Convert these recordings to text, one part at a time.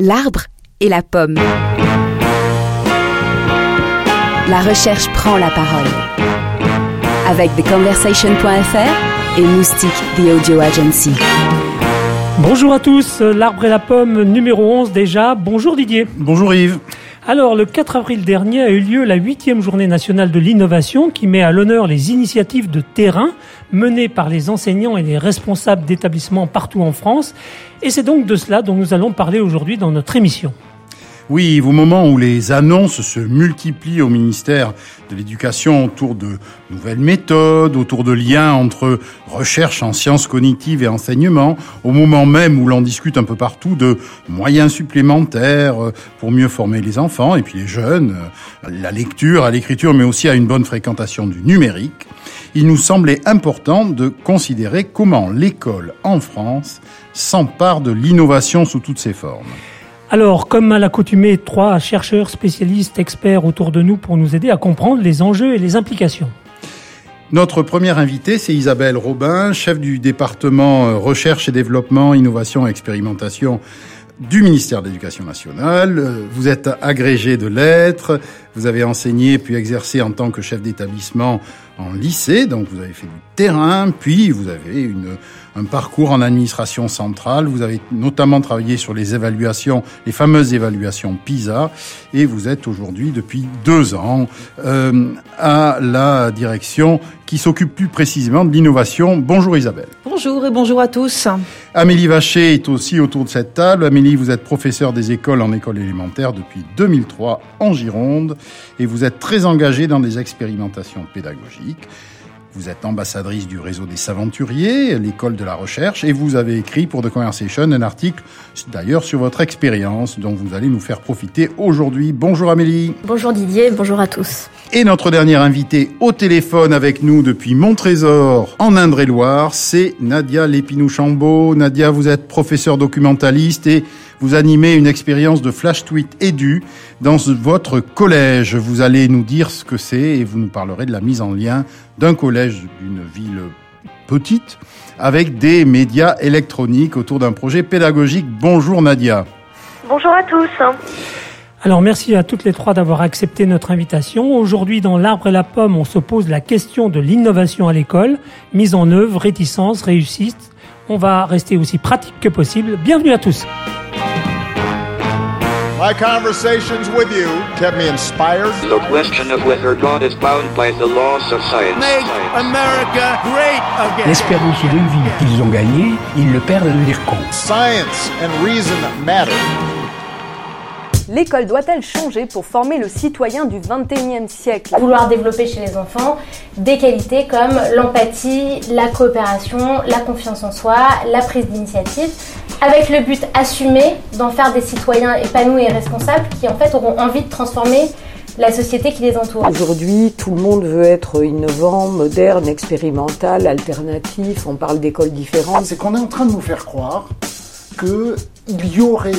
L'arbre et la pomme. La recherche prend la parole. Avec TheConversation.fr et Moustique The Audio Agency. Bonjour à tous, l'arbre et la pomme numéro 11 déjà. Bonjour Didier. Bonjour Yves. Alors, le 4 avril dernier a eu lieu la huitième journée nationale de l'innovation qui met à l'honneur les initiatives de terrain menées par les enseignants et les responsables d'établissements partout en France. Et c'est donc de cela dont nous allons parler aujourd'hui dans notre émission. Oui, au moment où les annonces se multiplient au ministère de l'Éducation autour de nouvelles méthodes, autour de liens entre recherche en sciences cognitives et enseignement, au moment même où l'on discute un peu partout de moyens supplémentaires euh, pour mieux former les enfants et puis les jeunes, euh, la lecture, à l'écriture, mais aussi à une bonne fréquentation du numérique, il nous semblait important de considérer comment l'école en France s'empare de l'innovation sous toutes ses formes. Alors, comme à l'accoutumée, trois chercheurs spécialistes experts autour de nous pour nous aider à comprendre les enjeux et les implications. Notre première invitée, c'est Isabelle Robin, chef du département euh, recherche et développement, innovation et expérimentation du ministère de l'Éducation nationale. Euh, vous êtes agrégé de lettres, vous avez enseigné puis exercé en tant que chef d'établissement en lycée, donc vous avez fait du terrain, puis vous avez une, un parcours en administration centrale. Vous avez notamment travaillé sur les évaluations, les fameuses évaluations PISA, et vous êtes aujourd'hui depuis deux ans euh, à la direction qui s'occupe plus précisément de l'innovation. Bonjour Isabelle. Bonjour et bonjour à tous. Amélie Vacher est aussi autour de cette table. Amélie, vous êtes professeure des écoles en école élémentaire depuis 2003 en Gironde et vous êtes très engagée dans des expérimentations pédagogiques. Vous êtes ambassadrice du réseau des Saventuriers, l'école de la recherche, et vous avez écrit pour The Conversation un article d'ailleurs sur votre expérience dont vous allez nous faire profiter aujourd'hui. Bonjour Amélie. Bonjour Didier, bonjour à tous. Et notre dernière invitée au téléphone avec nous depuis Montrésor en Indre-et-Loire, c'est Nadia Lépinou-Chambaud. Nadia, vous êtes professeure documentaliste et vous animez une expérience de flash tweet édu dans votre collège. Vous allez nous dire ce que c'est et vous nous parlerez de la mise en lien d'un collège d'une ville petite avec des médias électroniques autour d'un projet pédagogique. Bonjour Nadia. Bonjour à tous. Alors merci à toutes les trois d'avoir accepté notre invitation. Aujourd'hui dans l'arbre et la pomme, on se pose la question de l'innovation à l'école, mise en œuvre, réticence, réussite. On va rester aussi pratique que possible. Bienvenue à tous. My conversations with you kept me inspired. The question of whether God is bound by the laws of science. Make America great again. L'espérance de vie qu'ils ont gagnée, ils le perdent à devenir con. Science and reason matter. L'école doit-elle changer pour former le citoyen du 21e siècle? Vouloir développer chez les enfants des qualités comme l'empathie, la coopération, la confiance en soi, la prise d'initiative, avec le but assumé d'en faire des citoyens épanouis et responsables qui en fait auront envie de transformer la société qui les entoure. Aujourd'hui, tout le monde veut être innovant, moderne, expérimental, alternatif. On parle d'écoles différentes. C'est qu'on est en train de nous faire croire qu'il y aurait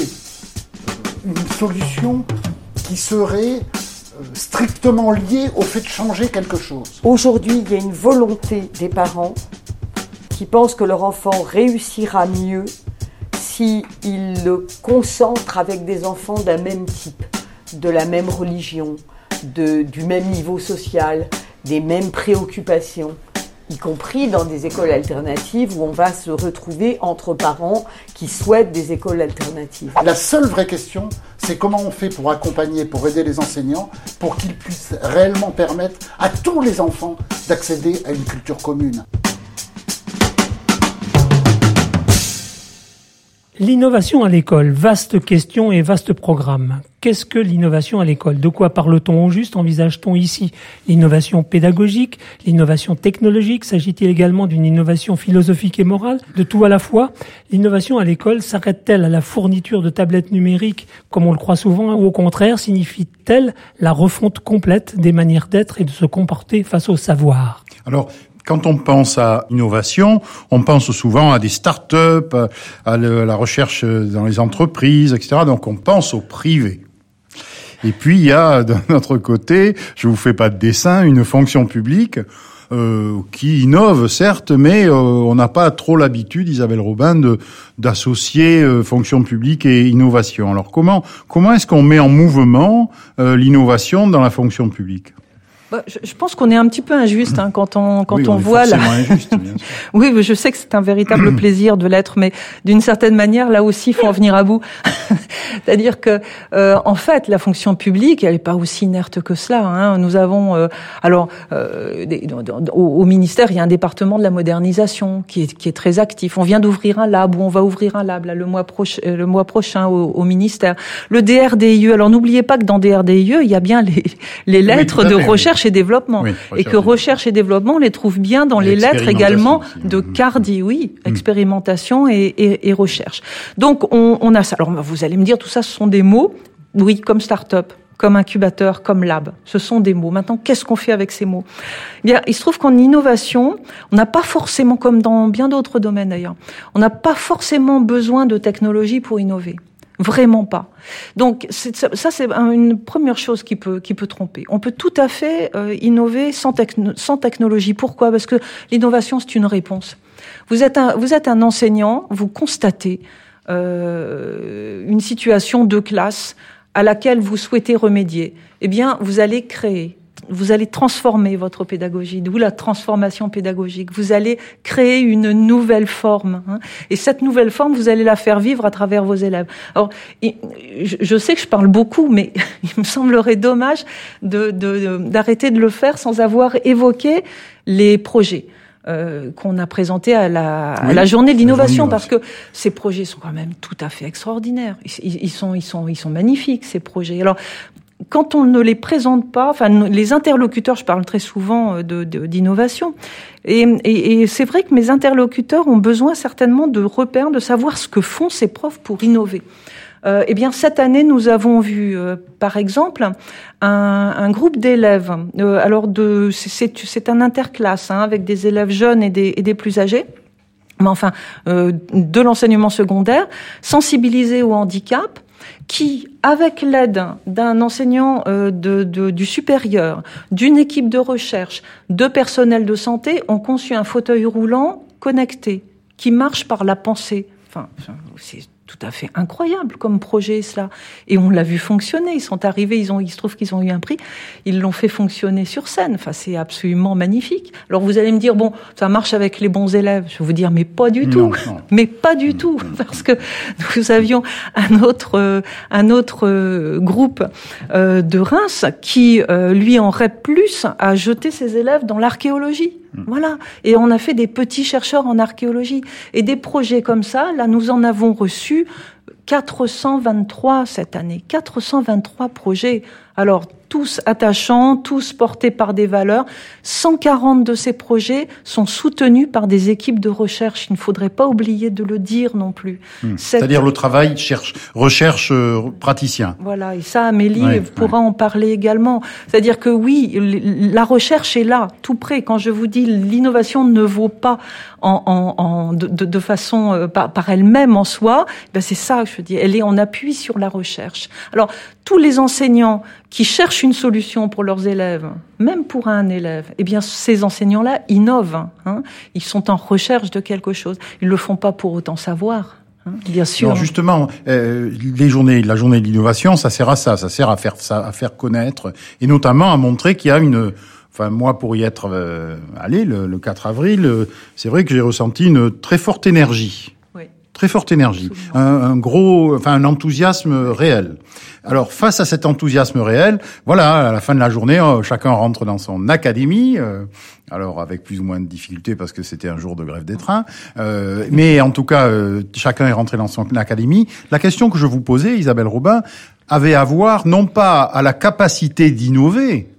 une solution qui serait euh, strictement liée au fait de changer quelque chose. Aujourd'hui, il y a une volonté des parents qui pensent que leur enfant réussira mieux s'ils le concentrent avec des enfants d'un même type, de la même religion, du même niveau social, des mêmes préoccupations y compris dans des écoles alternatives où on va se retrouver entre parents qui souhaitent des écoles alternatives. La seule vraie question, c'est comment on fait pour accompagner, pour aider les enseignants, pour qu'ils puissent réellement permettre à tous les enfants d'accéder à une culture commune. L'innovation à l'école, vaste question et vaste programme. Qu'est-ce que l'innovation à l'école? De quoi parle-t-on au juste? Envisage-t-on ici l'innovation pédagogique, l'innovation technologique? S'agit-il également d'une innovation philosophique et morale? De tout à la fois L'innovation à l'école s'arrête-t-elle à la fourniture de tablettes numériques, comme on le croit souvent, ou au contraire signifie-t-elle la refonte complète des manières d'être et de se comporter face au savoir? Quand on pense à innovation, on pense souvent à des start-up, à la recherche dans les entreprises, etc. Donc on pense au privé. Et puis il y a d'un autre côté, je vous fais pas de dessin, une fonction publique euh, qui innove certes, mais euh, on n'a pas trop l'habitude, Isabelle Robin, d'associer euh, fonction publique et innovation. Alors comment comment est-ce qu'on met en mouvement l'innovation dans la fonction publique? Bah, je, je, pense qu'on est un petit peu injuste hein, quand on quand oui, on, on voit la. Injuste, bien sûr. oui, je sais que c'est un véritable plaisir de l'être, mais d'une certaine manière, là aussi, il faut en venir à bout. C'est-à-dire que, euh, en fait, la fonction publique, elle n'est pas aussi inerte que cela. Hein. Nous avons, euh, alors, euh, des, au, au, ministère, il y a un département de la modernisation qui est qui est très actif. On vient d'ouvrir un lab ou on va ouvrir un lab là, le mois prochain, le mois prochain au, au ministère. Le DRDIE. Alors, n'oubliez pas que dans DRDIE, il y a bien les les lettres oui, de fait, recherche et développement. Oui, et que recherche et développement, on les trouve bien dans les lettres également de CARDI, oui, Mm. expérimentation et, et, et, recherche. Donc on, on, a ça. Alors vous allez me dire, tout ça, ce sont des mots, oui, comme start-up comme incubateur, comme lab. Ce sont des mots. Maintenant, qu'est-ce qu'on fait avec ces mots? Eh Bien, il se trouve qu'en innovation, on n'a pas forcément, comme dans bien d'autres domaines d'ailleurs, on n'a pas forcément besoin de technologie pour innover. Vraiment pas. Donc ça, c'est une première chose qui peut qui peut tromper. On peut tout à fait euh, innover sans, techno, sans technologie. Pourquoi? Parce que l'innovation c'est une réponse. Vous êtes un vous êtes un enseignant, vous constatez euh, une situation de classe à laquelle vous souhaitez remédier. Eh bien, vous allez créer vous allez transformer votre pédagogie, d'où la transformation pédagogique. Vous allez créer une nouvelle forme. Hein, et cette nouvelle forme, vous allez la faire vivre à travers vos élèves. Alors, je sais que je parle beaucoup, mais il me semblerait dommage d'arrêter de, de, de le faire sans avoir évoqué les projets. Euh, qu'on a présenté à la, oui, à la journée de l'innovation parce que ces projets sont quand même tout à fait extraordinaires. Ils, ils, sont, ils sont, ils sont magnifiques ces projets. Alors quand on ne les présente pas, enfin les interlocuteurs, je parle très souvent euh, de, d'innovation, et, et, c'est vrai que mes interlocuteurs ont besoin certainement de repères, de savoir ce que font ces profs pour innover. Euh, eh bien, cette année, nous avons vu, euh, par exemple, un, un groupe d'élèves. Euh, alors, de, c'est, c'est un interclasse hein, avec des élèves jeunes et des, et des plus âgés mais enfin euh, de l'enseignement secondaire, sensibilisés au handicap, qui, avec l'aide d'un enseignant euh, de, de, du supérieur, d'une équipe de recherche, de personnel de santé, ont conçu un fauteuil roulant connecté qui marche par la pensée. Enfin, tout à fait incroyable comme projet cela. Et on l'a vu fonctionner. Ils sont arrivés, ils ont, il se trouve qu'ils ont eu un prix, ils l'ont fait fonctionner sur scène. Enfin, c'est absolument magnifique. Alors vous allez me dire bon, ça marche avec les bons élèves. Je vais vous dire mais pas du tout, non. mais pas du tout, parce que nous avions un autre, euh, un autre euh, groupe euh, de Reims qui euh, lui en rêve plus à jeter ses élèves dans l'archéologie. Voilà. Et on a fait des petits chercheurs en archéologie. Et des projets comme ça, là, nous en avons reçu 423 cette année. 423 projets. Alors, tous attachants, tous portés par des valeurs. 140 de ces projets sont soutenus par des équipes de recherche. Il ne faudrait pas oublier de le dire non plus. Mmh. C'est-à-dire le travail cherche, recherche euh, praticien. Voilà, et ça, Amélie ouais, pourra en parler également. C'est-à-dire que oui, la recherche est là, tout près. Quand je vous dis l'innovation ne vaut pas en, en, en de, de, façon euh, par, par elle-même en soi, ben c'est ça que je dis. Elle est en appui sur la recherche. Alors, tous les enseignants qui cherchent une solution pour leurs élèves, même pour un élève, eh bien ces enseignants-là innovent. Hein. Ils sont en recherche de quelque chose. Ils le font pas pour autant savoir. Hein, bien sûr. Justement, euh, les journées, la journée de l'innovation, ça sert à ça, ça sert à faire ça, à faire connaître, et notamment à montrer qu'il y a une, Enfin, moi, pour y être euh, allé le, le 4 avril, euh, c'est vrai que j'ai ressenti une très forte énergie. Très forte énergie. Un, un, gros, enfin, un enthousiasme réel. Alors, face à cet enthousiasme réel, voilà, à la fin de la journée, euh, chacun rentre dans son académie. Euh, alors, avec plus ou moins de difficultés parce que c'était un jour de grève des trains. Euh, mais en tout cas, chacun est rentré dans son académie. La question que je vous posais, Isabelle Robin, avait à voir non pas à la capacité d'innover,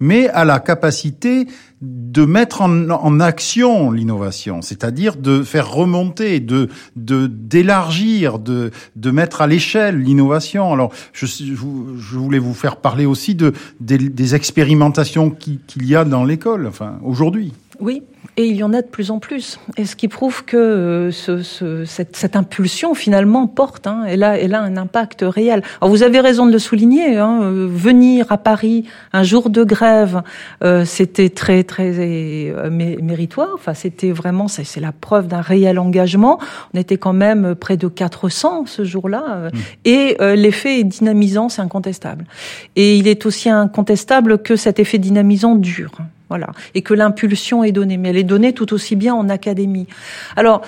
mais à la capacité de mettre en, en action l'innovation, c'est-à-dire de faire remonter, de d'élargir, de de mettre à l'échelle l'innovation. Alors, je, je, je, voulais vous faire parler aussi de des, des expérimentations qu'il y a dans l'école, enfin aujourd'hui. Oui, Et il y en a de plus en plus. Et ce qui prouve que euh, ce, ce, cette, cette, impulsion finalement porte, hein, elle, a, elle a un impact réel. Alors vous avez raison de le souligner. Hein, euh, venir à Paris un jour de grève, euh, c'était très très euh, méritoire. Enfin, c'était vraiment, c'est la preuve d'un réel engagement. On était quand même près de 400 ce jour-là, mmh. et l'effet est dynamisant, c'est incontestable. Et il est aussi incontestable que cet effet dynamisant dure. Voilà. Et que l'impulsion est donnée. Mais elle est donnée tout aussi bien en académie. Alors,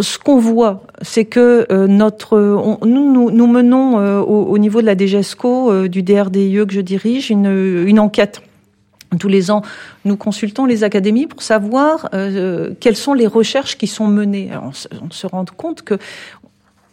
ce qu'on voit, c'est que euh, nous, menons euh, au, niveau de la DGESCO, euh, du DRDIE que je dirige, une, enquête. Tous les ans, nous consultons les académies pour savoir quelles sont les recherches qui sont menées. on se rend compte que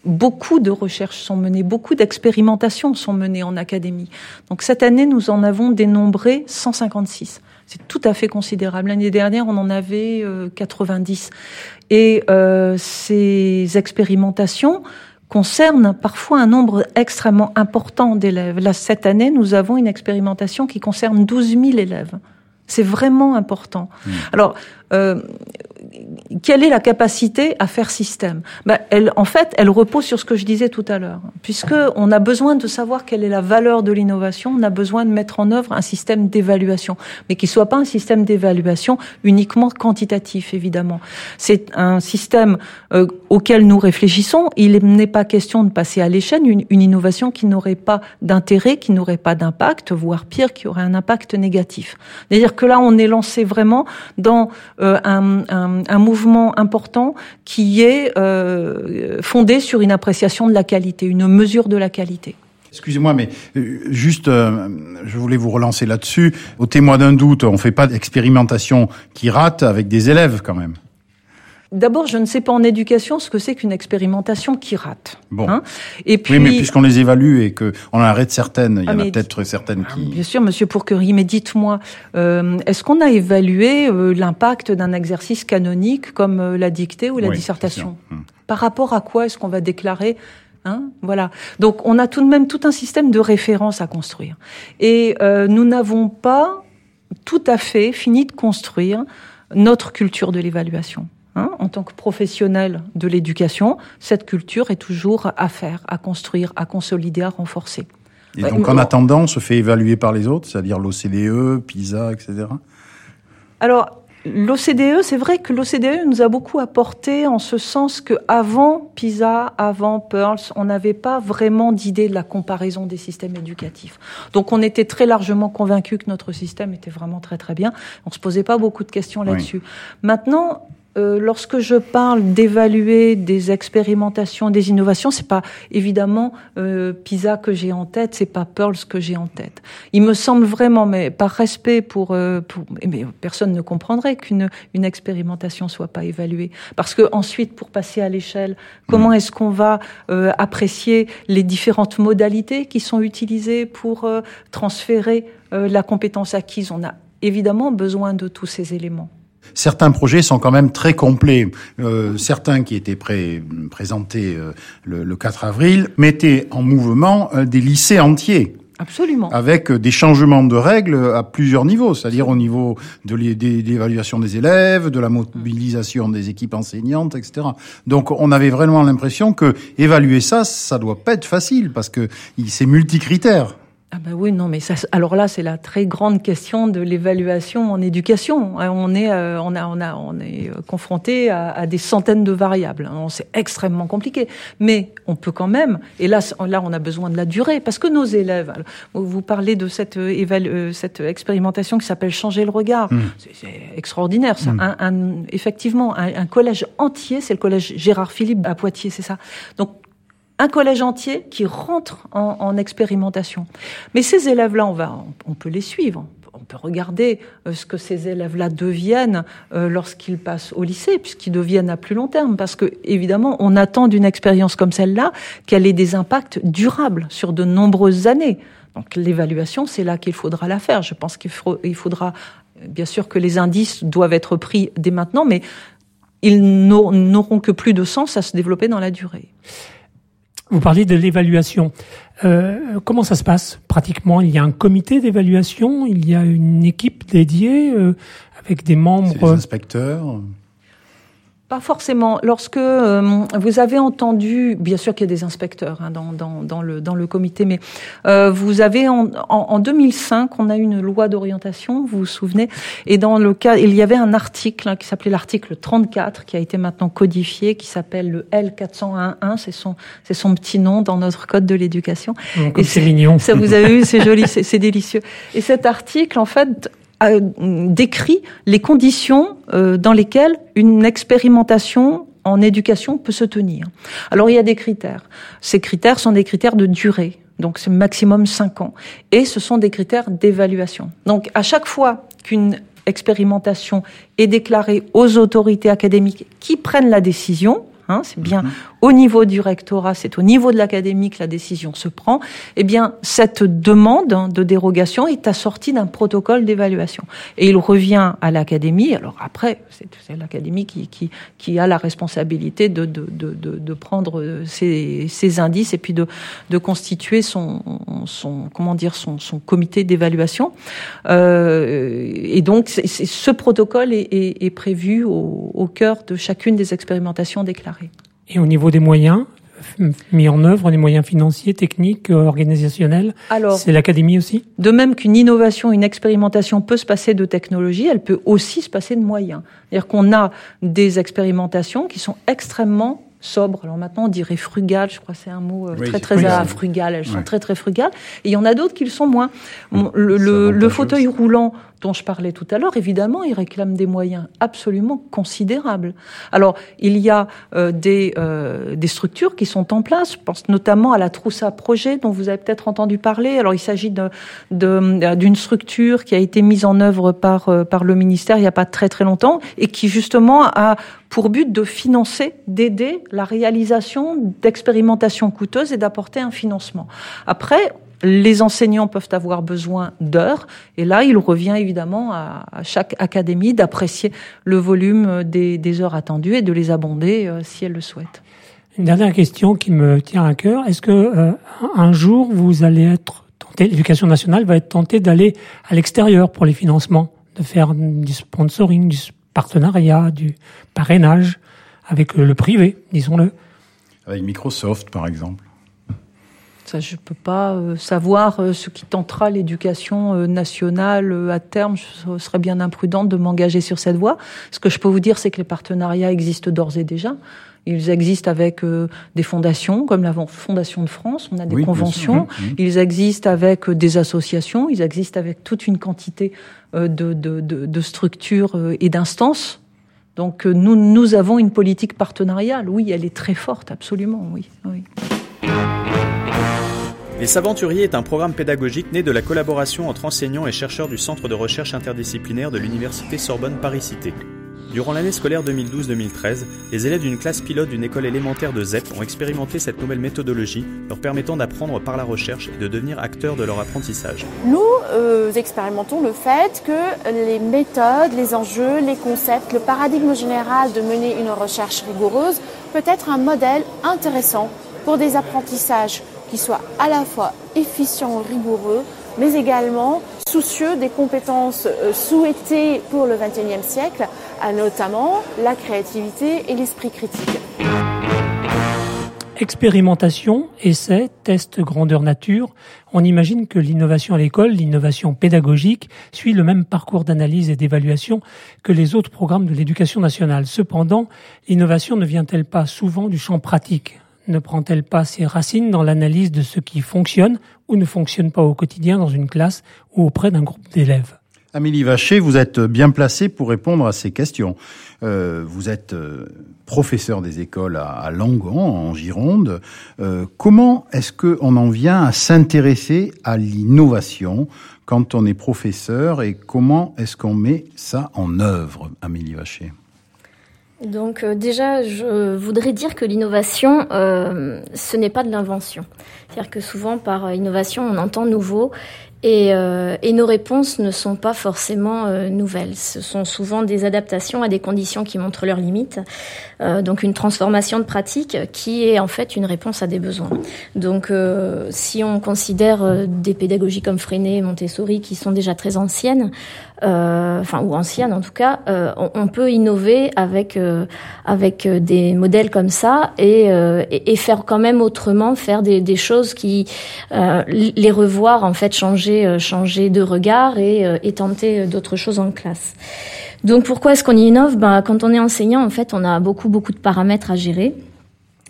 beaucoup de recherches sont menées, beaucoup d'expérimentations sont menées en académie. Donc cette année, nous en avons dénombré 156. C'est tout à fait considérable. L'année dernière, on en avait 90. Euh, Et euh, ces expérimentations concernent parfois un nombre extrêmement important d'élèves. Là, cette année, nous avons une expérimentation qui concerne 12 000 élèves. C'est vraiment important. Mmh. Alors, euh, quelle est la capacité à faire système ben, elle, En fait, elle repose sur ce que je disais tout à l'heure, puisque on a besoin de savoir quelle est la valeur de l'innovation, on a besoin de mettre en œuvre un système d'évaluation, mais qui soit pas un système d'évaluation uniquement quantitatif, évidemment. C'est un système euh, auquel nous réfléchissons. Il n'est pas question de passer à l'échelle une, une innovation qui n'aurait pas d'intérêt, qui n'aurait pas d'impact, voire pire, qui aurait un impact négatif. C'est-à-dire que là, on est lancé vraiment dans euh, un, un, un, mouvement important qui est euh, fondé sur une appréciation de la qualité, une mesure de la qualité. Excusez-moi, mais euh, juste, je voulais vous relancer là-dessus. Au témoin d'un doute, on ne fait pas d'expérimentation qui rate avec des élèves quand même. D'abord, je ne sais pas en éducation ce que c'est qu'une expérimentation qui rate. Bon. Hein et puis, oui, mais puisqu'on les évalue et qu'on en arrête certaines, il y en a ah, peut-être certaines qui. Bien sûr, Monsieur Pourquerie, mais dites-moi, euh, est-ce qu'on a évalué euh, l'impact d'un exercice canonique comme euh, la dictée ou la dissertation hum. Par rapport à quoi est-ce qu'on va déclarer Hein, voilà. Donc on a tout de même tout un système de référence à construire. Et euh, nous n'avons pas tout à fait fini de construire notre culture de l'évaluation. Hein, en tant que professionnel de l'éducation, cette culture est toujours à faire, à construire, à consolider, à renforcer. Et donc, en attendant, on se fait évaluer par les autres, c'est-à-dire l'OCDE, PISA, etc. Alors, l'OCDE, c'est vrai que l'OCDE nous a beaucoup apporté en ce sens que avant PISA, avant Pearls, on n'avait pas vraiment d'idée de la comparaison des systèmes éducatifs. Donc, on était très largement convaincus que notre système était vraiment très très bien. On se posait pas beaucoup de questions là-dessus. Maintenant, euh, lorsque je parle d'évaluer des expérimentations, des innovations, c'est pas évidemment euh, PISA que j'ai en tête, c'est pas Pearls que j'ai en tête. Il me semble vraiment, mais par respect pour, euh, pour mais personne ne comprendrait qu'une une expérimentation soit pas évaluée, parce que ensuite, pour passer à l'échelle, comment est-ce qu'on va euh, apprécier les différentes modalités qui sont utilisées pour transférer la compétence acquise? On a évidemment besoin de tous ces éléments certains projets sont quand même très complets. Euh, certains qui étaient pré présentés euh, le, le, 4 avril mettaient en mouvement euh, des lycées entiers. Absolument. Avec euh, des changements de règles à plusieurs niveaux, c'est-à-dire au niveau de l'évaluation des élèves, de la mobilisation des équipes enseignantes, etc. Donc on avait vraiment l'impression que évaluer ça, ça doit pas être facile parce que c'est multicritère. Ah ben oui, non, mais ça, alors là, c'est la très grande question de l'évaluation en éducation. Hein, on est, euh, on a, on a, on est euh, confronté à, à des centaines de variables. Hein, c'est extrêmement compliqué, mais on peut quand même. Et là, là, on a besoin de la durée parce que nos élèves. vous parlez de cette euh, évalu cette expérimentation qui s'appelle changer le regard. Mmh. C'est extraordinaire, ça. Mmh. Un, un, effectivement, un, un collège entier, c'est le collège Gérard Philippe à Poitiers, c'est ça. Donc un collège entier qui rentre en, en expérimentation. Mais ces élèves-là, on, va, on, peut les suivre. On peut regarder euh, ce que ces élèves-là deviennent euh, lorsqu'ils passent au lycée, puisqu'ils deviennent à plus long terme. Parce que, évidemment, on attend d'une expérience comme celle-là qu'elle ait des impacts durables sur de nombreuses années. Donc l'évaluation, c'est là qu'il faudra la faire. Je pense qu'il faudra, bien sûr que les indices doivent être pris dès maintenant, mais ils n'auront que plus de sens à se développer dans la durée. Vous parlez de l'évaluation. Euh, comment ça se passe pratiquement? Il y a un comité d'évaluation, il y a une équipe dédiée euh, avec des membres. Des inspecteurs. Pas forcément. Lorsque euh, vous avez entendu, bien sûr qu'il y a des inspecteurs hein, dans, dans, dans, le, dans le comité, mais euh, vous avez en, en, en, 2005, on a eu une loi d'orientation, vous vous souvenez, et dans le cas, il y avait un article hein, qui s'appelait l'article 34, qui a été maintenant codifié, qui s'appelle le L401.1, c'est son, c'est son petit nom dans notre code de l'éducation. et c'est mignon. Ça vous avez vu, c'est joli, c'est délicieux. Et cet article, en fait, décrit les conditions euh, dans lesquelles une expérimentation en éducation peut se tenir. Alors il y a des critères. Ces critères sont des critères de durée. Donc c'est maximum 5 ans. Et ce sont des critères d'évaluation. Donc à chaque fois qu'une expérimentation est déclarée aux autorités académiques qui prennent la décision, Hein, c'est bien mhm. au niveau du rectorat, c'est au niveau de l'académie que la décision se prend. Eh bien, cette demande hein, de dérogation est assortie d'un protocole d'évaluation. Et il revient à l'académie. Alors après, c'est l'académie qui, qui, qui, a la responsabilité de, de, de, de prendre ces, ces, indices et puis de, de constituer son, son, comment dire, son, son comité d'évaluation. Euh, et donc, ce protocole est, est, est prévu au, au cœur de chacune des expérimentations déclarées. Et au niveau des moyens mis en œuvre, les moyens financiers, techniques, euh, organisationnels, c'est l'académie aussi? De même qu'une innovation, une expérimentation peut se passer de technologie, elle peut aussi se passer de moyens. C'est-à-dire qu'on a des expérimentations qui sont extrêmement sobres. Alors maintenant, on dirait frugales, je crois que c'est un mot euh, très très oui, frugal. Elles sont très très frugales. Et il y en a d'autres qui le sont moins. le, le fauteuil roulant dont je parlais tout à l'heure, évidemment, il réclame des moyens absolument considérables. Alors, il y a euh, des, euh, des structures qui sont en place. Je pense notamment à la trousse à projet dont vous avez peut-être entendu parler. Alors, il s'agit d'une de, structure qui a été mise en œuvre par, euh, par le ministère il n'y a pas très très longtemps et qui justement a pour but de financer, d'aider la réalisation d'expérimentations coûteuses et d'apporter un financement. Après, les enseignants peuvent avoir besoin d'heures, et là, il revient évidemment à, chaque académie d'apprécier le volume des, heures attendues et de les abonder euh, si elle le souhaite. Une dernière question qui me tient à cœur. Est-ce que euh, un jour vous allez être tenté, l'éducation nationale va être tentée d'aller à l'extérieur pour les financements, de faire du sponsoring, du partenariat, du parrainage avec le privé, disons-le? Avec Microsoft, par exemple. Je peux pas euh, savoir euh, ce qui tentera l'éducation euh, nationale à terme. Je serais bien imprudente de m'engager sur cette voie. Ce que je peux vous dire, c'est que les partenariats existent d'ores et déjà. Ils existent avec des fondations, comme la Fondation de France. On a des conventions. Ils existent avec des associations. Ils existent avec toute une quantité de, de, de, de structures et d'instances. Donc nous, nous avons une politique partenariale. Oui, elle est très forte, absolument. Oui. oui. Les Saventuriers est un programme pédagogique né de la collaboration entre enseignants et chercheurs du Centre de recherche interdisciplinaire de l'Université Sorbonne Paris-Cité. Durant l'année scolaire 2012-2013, les élèves d'une classe pilote d'une école élémentaire de ZEP ont expérimenté cette nouvelle méthodologie, leur permettant d'apprendre par la recherche et de devenir acteurs de leur apprentissage. Nous euh, expérimentons le fait que les méthodes, les enjeux, les concepts, le paradigme général de mener une recherche rigoureuse peut être un modèle intéressant pour des apprentissages qui soit à la fois efficient, rigoureux, mais également soucieux des compétences euh, souhaitées pour le XXIe siècle, notamment la créativité et l'esprit critique. Expérimentation, essai, test grandeur nature, on imagine que l'innovation à l'école, l'innovation pédagogique, suit le même parcours d'analyse et d'évaluation que les autres programmes de l'éducation nationale. Cependant, l'innovation ne vient-elle pas souvent du champ pratique? Ne prend-elle pas ses racines dans l'analyse de ce qui fonctionne ou ne fonctionne pas au quotidien dans une classe ou auprès d'un groupe d'élèves? Amélie Vacher, vous êtes bien placée pour répondre à ces questions. Euh, vous êtes euh, professeur des écoles à, Langon, en Gironde. Euh, comment est-ce qu'on en vient à s'intéresser à l'innovation quand on est professeur et comment est-ce qu'on met ça en œuvre, Amélie Vacher donc euh, déjà, je voudrais dire que l'innovation, euh, ce n'est pas de l'invention. C'est-à-dire que souvent, par innovation, on entend nouveau. Et, euh, et, nos réponses ne sont pas forcément euh, nouvelles. Ce sont souvent des adaptations à des conditions qui montrent leurs limites. Euh, donc une transformation de pratique qui est en fait une réponse à des besoins. Donc euh, si on considère euh, des pédagogies comme Freinet, Montessori qui sont déjà très anciennes, enfin ou anciennes en tout cas, on, on, peut innover avec avec des modèles comme ça et, et, et, faire quand même autrement, faire des, des choses qui les revoir en fait changer euh, changer, de regard et, euh, et tenter d'autres choses en classe. Donc pourquoi est-ce qu'on y innove? Ben, Quand on est enseignant, en fait, on a beaucoup, beaucoup de paramètres à gérer.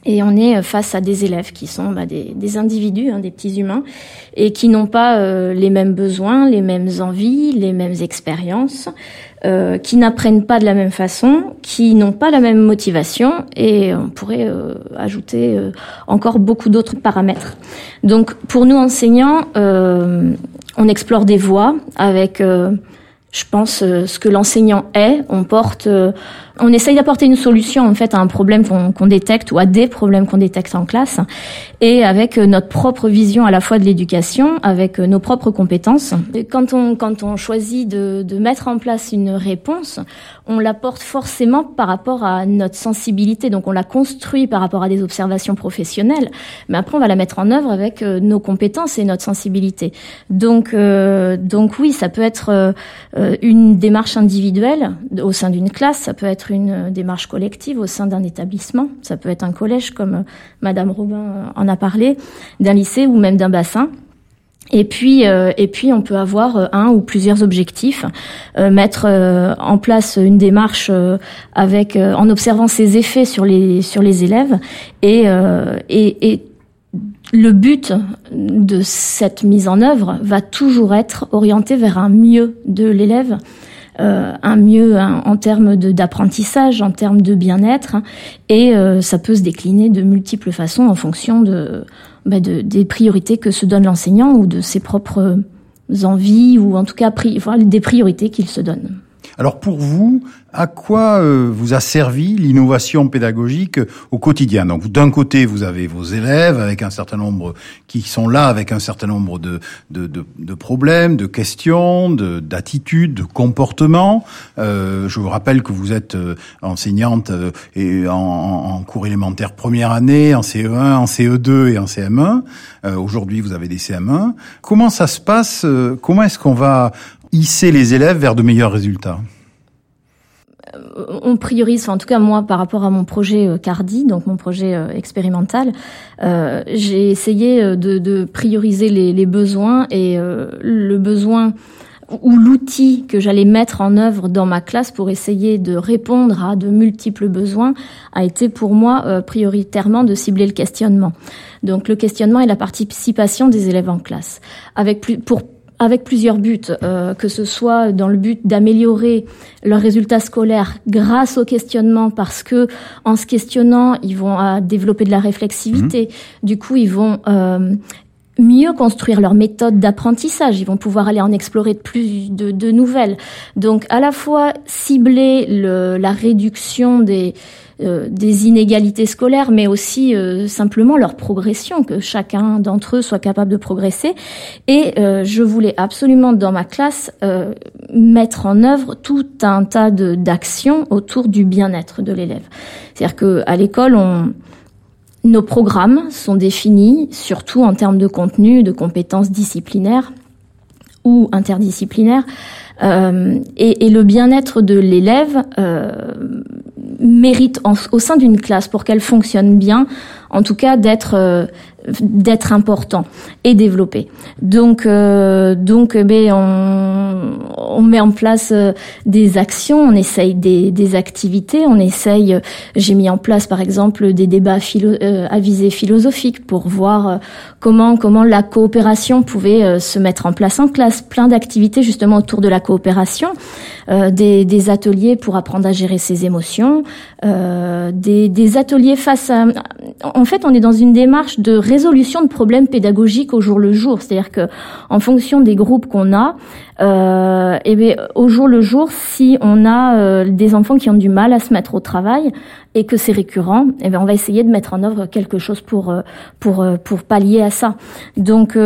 Et on est face à des élèves qui sont bah, des, des, individus, hein, des petits humains, et qui n'ont pas euh, les mêmes besoins, les mêmes envies, les mêmes expériences, euh, qui n'apprennent pas de la même façon, qui n'ont pas la même motivation, et on pourrait euh, ajouter encore beaucoup d'autres paramètres. Donc pour nous enseignants, on explore des voies avec je pense, ce que l'enseignant est. On porte on essaye d'apporter une solution en fait à un problème qu'on détecte ou à des problèmes qu'on détecte en classe, et avec euh, notre propre vision à la fois de l'éducation, avec euh, nos propres compétences. Et quand on quand on choisit de, de mettre en place une réponse, on l'apporte forcément par rapport à notre sensibilité. Donc on la construit par rapport à des observations professionnelles, mais après on va la mettre en œuvre avec euh, nos compétences et notre sensibilité. Donc donc oui, ça peut être une démarche individuelle au sein d'une classe, ça peut être une euh, démarche collective au sein d'un établissement. Ça peut être un collège, comme euh, Madame Robin euh, en a parlé, d'un lycée ou même d'un bassin. Et puis, et puis, on peut avoir un ou plusieurs objectifs, mettre en place une démarche avec, en observant ses effets sur les sur les élèves, et, et, et le but de cette mise en œuvre va toujours être orienté vers un mieux de l'élève un mieux en termes d'apprentissage, en termes de bien-être, hein, et euh, ça peut se décliner de multiples façons en fonction bah, de des priorités que se donne l'enseignant ou de ses propres envies ou en tout cas des priorités qu'il se donne. Alors pour vous, à quoi euh, vous a servi l'innovation pédagogique au quotidien? Donc d'un côté, vous avez vos élèves avec un certain nombre qui sont là avec un certain nombre de, de, de, de problèmes, de questions, d'attitudes, de, comportements. Euh, je vous rappelle que vous êtes euh, enseignante euh, et en, en, cours élémentaire première année, en CE1, en CE2 et en CM1. Aujourd'hui, vous avez des CM1. Comment ça se passe? Comment est-ce qu'on va hisser les élèves vers de meilleurs résultats euh, on priorise, en tout cas moi par rapport à mon projet euh, Cardi, donc mon projet euh, expérimental, j'ai essayé de, prioriser les, besoins et le besoin ou l'outil que j'allais mettre en œuvre dans ma classe pour essayer de répondre à de multiples besoins a été pour moi prioritairement de cibler le questionnement. Donc le questionnement et la participation des élèves en classe, avec plus, pour avec plusieurs buts, euh, que ce soit dans le but d'améliorer leurs résultats scolaires grâce au questionnement, parce que en se questionnant, ils vont euh, développer de la réflexivité. Mmh. Du coup, ils vont euh, mieux construire leur méthode d'apprentissage. Ils vont pouvoir aller en explorer de plus de, de nouvelles. Donc, à la fois cibler le, la réduction des euh, des inégalités scolaires, mais aussi euh, simplement leur progression, que chacun d'entre eux soit capable de progresser. Et euh, je voulais absolument dans ma classe mettre en œuvre tout un tas d'actions autour du bien-être de l'élève. C'est-à-dire que à l'école, on nos programmes sont définis surtout en termes de contenu, de compétences disciplinaires ou interdisciplinaires. Euh, et, et, le bien-être de l'élève euh, mérite au sein d'une classe pour qu'elle fonctionne bien, en tout cas d'être euh, d'être important et développé. Donc euh, donc ben on, on met en place euh, des actions, on essaye des, des activités, on essaye. J'ai mis en place par exemple des débats philo, à visée philosophique pour voir comment comment la coopération pouvait se mettre en place en classe. Plein d'activités justement autour de la coopération, des, des ateliers pour apprendre à gérer ses émotions, des, des ateliers face à en fait, on est dans une démarche de résolution de problèmes pédagogiques au jour le jour. C'est-à-dire que, en fonction des groupes qu'on a, euh, et eh au jour le jour, si on a euh, des enfants qui ont du mal à se mettre au travail et que c'est récurrent, et eh on va essayer de mettre en œuvre quelque chose pour euh, pour euh, pour pallier à ça. Donc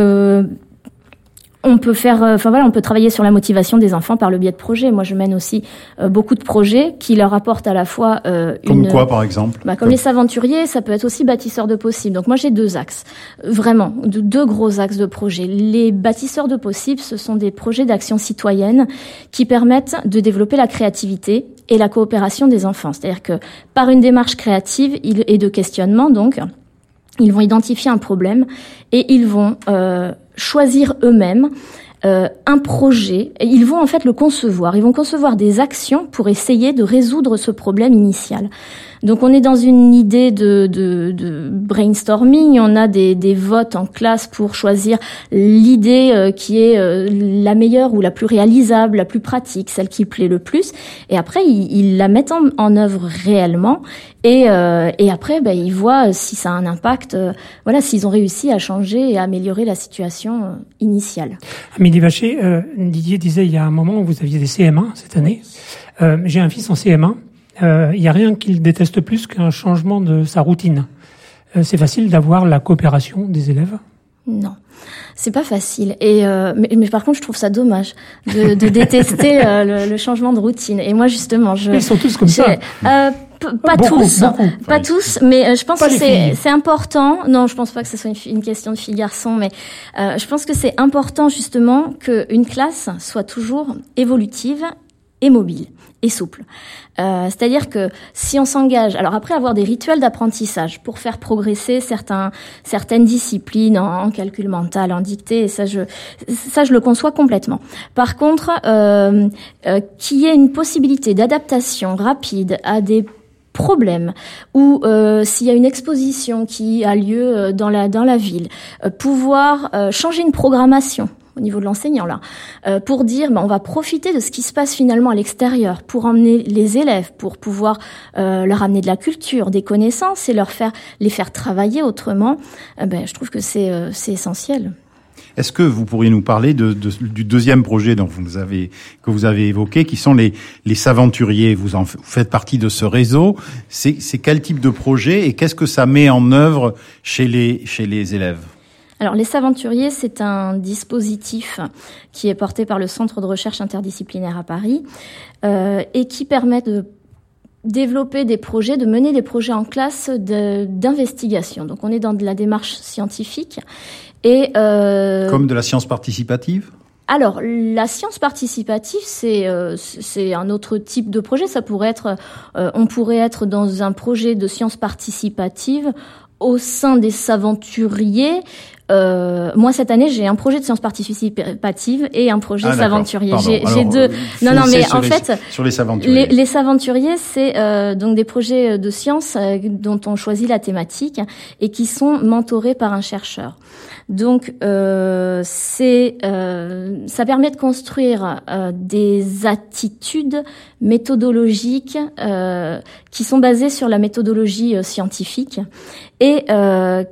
on peut faire, euh, enfin voilà, on peut travailler sur la motivation des enfants par le biais de projets. Moi, je mène aussi euh, beaucoup de projets qui leur apportent à la fois euh, comme quoi, par exemple bah, Comme les aventuriers, ça peut être aussi bâtisseurs de possibles. Donc moi, j'ai deux axes, vraiment, deux gros axes de projets. Les bâtisseurs de possibles, ce sont des projets d'action citoyenne qui permettent de développer la créativité et la coopération des enfants. C'est-à-dire que par une démarche créative et de questionnement, donc, ils vont identifier un problème et ils vont euh, choisir eux-mêmes euh, un projet. Et ils vont en fait le concevoir. Ils vont concevoir des actions pour essayer de résoudre ce problème initial. Donc on est dans une idée de, de, de brainstorming, on a des, des, votes en classe pour choisir l'idée euh, qui est euh, la meilleure ou la plus réalisable, la plus pratique, celle qui plaît le plus. Et après, ils, la mettent en, en, œuvre réellement. Et, euh, et après, ben, ils voient si ça a un impact, voilà, s'ils ont réussi à changer et à améliorer la situation initiale. Amélie Vacher, Didier disait il y a un moment, vous aviez des CM1 cette année. J'ai un fils en CM1 il euh, n'y a rien qu'il déteste plus qu'un changement de sa routine. Euh, c'est facile d'avoir la coopération des élèves Non. C'est pas facile. Et euh, mais, par contre, je trouve ça dommage de, de détester le, le, changement de routine. Et moi, justement, je. Ils sont tous comme ça. Pas tous, pas tous, mais je pense que c'est c'est important. Non, je pense pas que ce soit une, une question de fille garçon, mais je pense que c'est important justement qu'une classe soit toujours évolutive et mobile et souple. Euh, C'est-à-dire que si on s'engage, alors après avoir des rituels d'apprentissage pour faire progresser certains, certaines disciplines en, calcul mental, en dictée, ça je, ça je le conçois complètement. Par contre, euh, euh, qu'il y une possibilité d'adaptation rapide à des problèmes ou euh, s'il y a une exposition qui a lieu euh, dans la dans la ville, euh, pouvoir euh, changer une programmation au niveau de l'enseignant là, euh, pour dire ben, on va profiter de ce qui se passe finalement à l'extérieur pour emmener les élèves, pour pouvoir euh, leur amener de la culture, des connaissances et leur faire les faire travailler autrement. Euh, ben, je trouve que c'est c'est essentiel. Est-ce que vous pourriez nous parler de, de, du deuxième projet dont vous avez, que vous avez évoqué, qui sont les, les saventuriers vous, en, vous faites partie de ce réseau. C'est quel type de projet et qu'est-ce que ça met en œuvre chez les, chez les élèves? Alors, les Saventuriers, c'est un dispositif qui est porté par le Centre de recherche interdisciplinaire à Paris euh, et qui permet de développer des projets, de mener des projets en classe d'investigation. Donc, on est dans de la démarche scientifique et euh, comme de la science participative? Alors, la science participative, c'est euh, c'est un autre type de projet. Ça pourrait être, euh, on pourrait être dans un projet de science participative au sein des Saventuriers, euh, moi cette année j'ai un projet de sciences participative et un projet ah, s'aventurier. J'ai deux. Euh, non non mais en fait sur les saventuriers. Les, saventuriers c'est euh, donc des projets de sciences euh, dont on choisit la thématique et qui sont mentorés par un chercheur. Donc euh, c'est ça permet de construire des attitudes méthodologiques qui sont basées sur la méthodologie scientifique et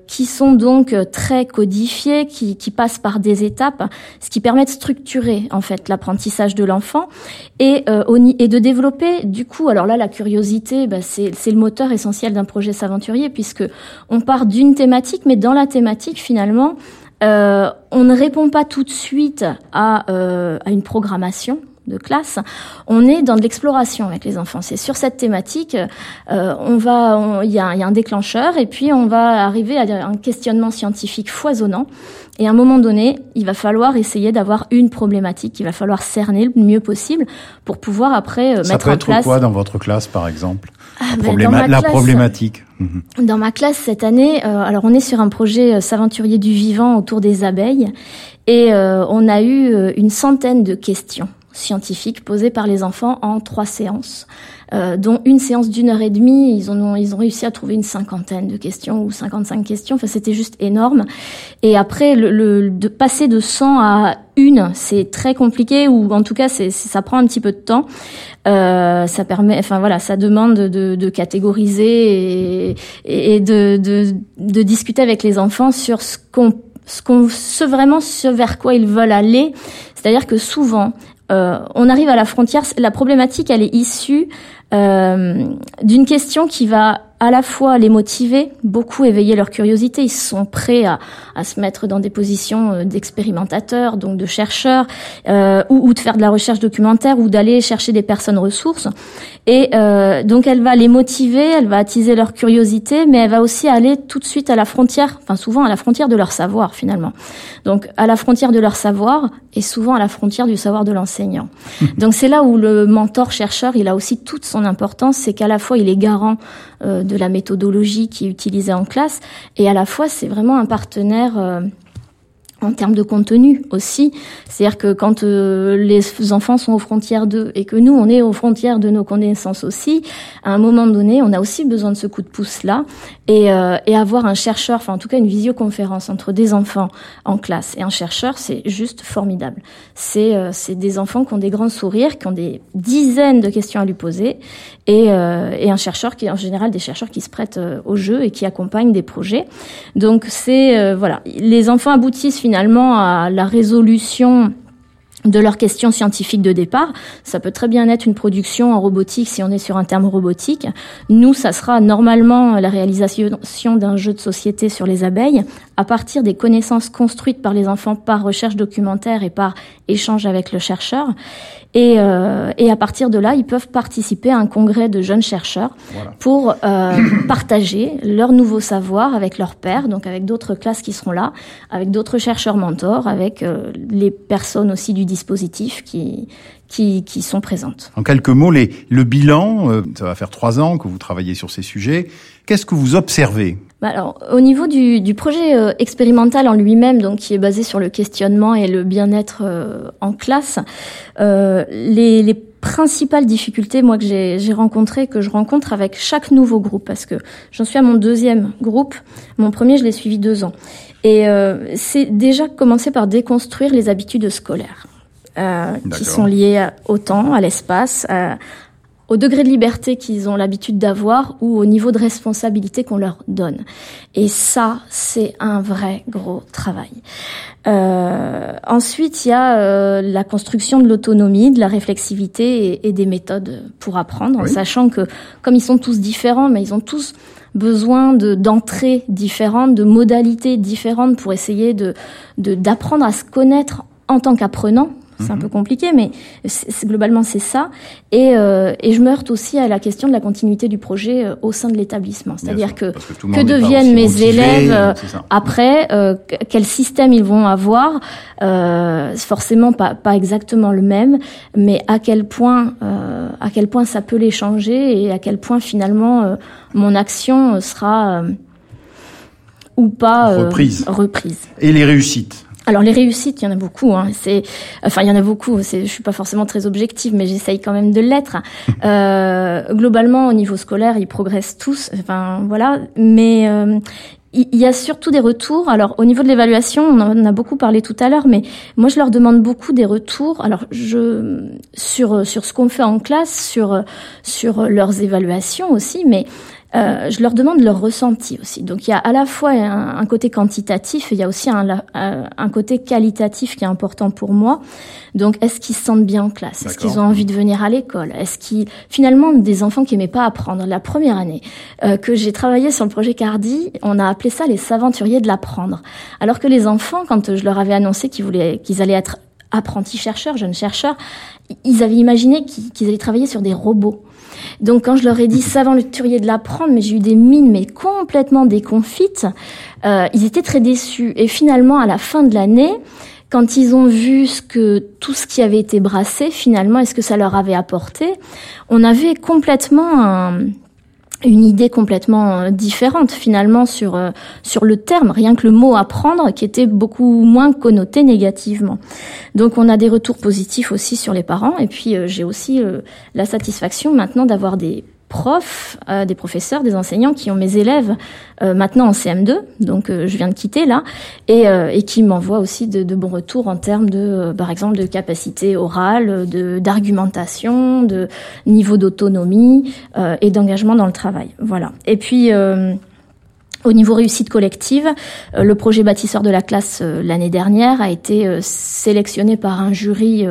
qui sont donc très codifié, qui, qui passe par des étapes, ce qui permet de structurer en fait l'apprentissage de l'enfant et, euh, et de développer du coup. Alors là, la curiosité, bah, c'est le moteur essentiel d'un projet s'aventurier puisque on part d'une thématique, mais dans la thématique finalement. Euh, on ne répond pas tout de suite à, euh, à une programmation, de classe, on est dans de l'exploration avec les enfants. C'est sur cette thématique, euh, on va, il y, a, y, a un déclencheur et puis on va arriver à un questionnement scientifique foisonnant. Et à un moment donné, il va falloir essayer d'avoir une problématique, il va falloir cerner le mieux possible pour pouvoir après euh, Ça mettre peut en être place. quoi dans votre classe, par exemple? Ah, la, probléma- classe- problématique. Mhm. Dans ma classe cette année, euh, alors on est sur un projet euh, s'aventurier du vivant autour des abeilles et euh, on a eu euh, une centaine de questions scientifiques posées par les enfants en trois séances, euh, dont une séance d'une heure et demie. Ils ont, ils ont réussi à trouver une cinquantaine de questions ou 55 questions. Enfin, c'était juste énorme. Et après, le, de passer de 100 à une, c'est très compliqué ou en tout cas, c'est, ça prend un petit peu de temps. Euh, ça permet, enfin voilà, ça demande de, catégoriser et, de, discuter avec les enfants sur ce qu'on, ce qu'on, ce vraiment ce vers quoi ils veulent aller. C'est-à-dire que souvent, on arrive à la frontière. La problématique, elle est issue d'une question qui va à la fois les motiver, beaucoup éveiller leur curiosité. Ils sont prêts à, à se mettre dans des positions euh, d'expérimentateurs, donc de chercheurs, euh, ou, ou, de faire de la recherche documentaire, ou d'aller chercher des personnes ressources. Et euh, donc elle va les motiver, elle va attiser leur curiosité, mais elle va aussi aller tout de suite à la frontière, enfin souvent à la frontière de leur savoir finalement. Donc à la frontière de leur savoir et souvent à la frontière du savoir de l'enseignant. donc c'est là où le mentor chercheur, il a aussi toute son importance, c'est qu'à la fois il est garant euh, de la méthodologie qui est utilisée en classe, et à la fois c'est vraiment un partenaire euh, en termes de contenu aussi. C'est-à-dire que quand euh, les enfants sont aux frontières d'eux et que nous, on est aux frontières de nos connaissances aussi, à un moment donné, on a aussi besoin de ce coup de pouce-là et, euh, et avoir un chercheur, enfin en tout cas une visioconférence entre des enfants en classe et un chercheur, c'est juste formidable. C'est euh, des enfants qui ont des grands sourires, qui ont des dizaines de questions à lui poser et, et un chercheur qui est en général des chercheurs qui se prêtent au jeu et qui accompagnent des projets. Donc c'est voilà, les enfants aboutissent finalement à la résolution de leurs questions scientifiques de départ. Ça peut très bien être une production en robotique si on est sur un terme robotique. Nous, ça sera normalement la réalisation d'un jeu de société sur les abeilles à partir des connaissances construites par les enfants par recherche documentaire et par échange avec le chercheur. Et, euh, et, à partir de là, ils peuvent participer à un congrès de jeunes chercheurs voilà. pour euh, partager leur nouveau savoir avec leurs pairs, donc avec d'autres classes qui seront là, avec d'autres chercheurs mentors, avec euh, les personnes aussi du dispositif qui, qui, qui, sont présentes. En quelques mots, les, le bilan, ça va faire trois ans que vous travaillez sur ces sujets. Qu'est-ce que vous observez? Bah alors, au niveau du, du projet euh, expérimental en lui-même, donc qui est basé sur le questionnement et le bien-être euh, en classe, euh, les, les, principales difficultés, moi que j'ai rencontrées, que je rencontre avec chaque nouveau groupe, parce que j'en suis à mon deuxième groupe. Mon premier, je l'ai suivi deux ans, et euh, c'est déjà commencer par déconstruire les habitudes scolaires. Euh, qui sont liées au temps, à l'espace, au degré de liberté qu'ils ont l'habitude d'avoir ou au niveau de responsabilité qu'on leur donne. Et ça, c'est un vrai gros travail. Euh, ensuite, il y a euh, la construction de l'autonomie, de la réflexivité et, et, des méthodes pour apprendre, oui. en sachant que comme ils sont tous différents, mais ils ont tous besoin de d'entrées différentes, de modalités différentes pour essayer de d'apprendre à se connaître en tant qu'apprenant c'est un peu compliqué, mais globalement c'est ça. Et, euh, et, je me heurte aussi à la question de la continuité du projet euh, au sein de l'établissement. C'est-à-dire que que, que deviennent mes élèves euh, après, euh, quel système ils vont avoir, euh, forcément pas, pas exactement le même, mais à quel point à quel point ça peut les changer et à quel point finalement mon action sera ou pas reprise. reprise. Et les réussites alors les réussites, il y en a beaucoup. Hein. C'est, enfin, il y en a beaucoup. C'est, je suis pas forcément très objective, mais j'essaye quand même de l'être. euh, globalement, au niveau scolaire, ils progressent tous. Enfin, voilà. Mais euh, il y a surtout des retours. Alors, au niveau de l'évaluation, on en a beaucoup parlé tout à l'heure, mais moi, je leur demande beaucoup des retours. Alors, je sur sur ce qu'on fait en classe, sur sur leurs évaluations aussi, mais euh, je leur demande leur ressenti aussi. Donc il y a à la fois un, un côté quantitatif, et il y a aussi un, un, côté qualitatif qui est important pour moi. Donc est-ce qu'ils se sentent bien en classe? Est-ce qu'ils ont envie de venir à l'école? Est-ce qu'ils finalement des enfants qui n'aimaient pas apprendre la première année euh, que j'ai travaillé sur le projet Cardi, on a appelé ça les saventuriers de l'apprendre. Alors que les enfants, quand je leur avais annoncé qu'ils voulaient qu'ils allaient être apprentis chercheurs, jeunes chercheurs, ils avaient imaginé qu'ils allaient travailler sur des robots. Donc quand je leur ai dit saventurier de l'apprendre, mais j'ai eu des mines mais complètement déconfites. Euh, ils étaient très déçus. Et finalement, à la fin de l'année, quand ils ont vu ce que tout ce qui avait été brassé finalement et ce que ça leur avait apporté, on avait complètement un, une idée complètement différente finalement sur euh, sur le terme, rien que le mot apprendre qui était beaucoup moins connoté négativement. Donc on a des retours positifs aussi sur les parents et puis euh, j'ai aussi euh, la satisfaction maintenant d'avoir des profs, euh, des professeurs, des enseignants qui ont mes élèves euh, maintenant en CM2, donc euh, je viens de quitter là, et, et qui m'envoient aussi de, de, bons retours en termes de, par exemple, de capacité orale, de d'argumentation, de niveau d'autonomie et d'engagement dans le travail. Voilà. Et puis au niveau réussite collective, le projet bâtisseur de la classe l'année dernière a été sélectionné par un jury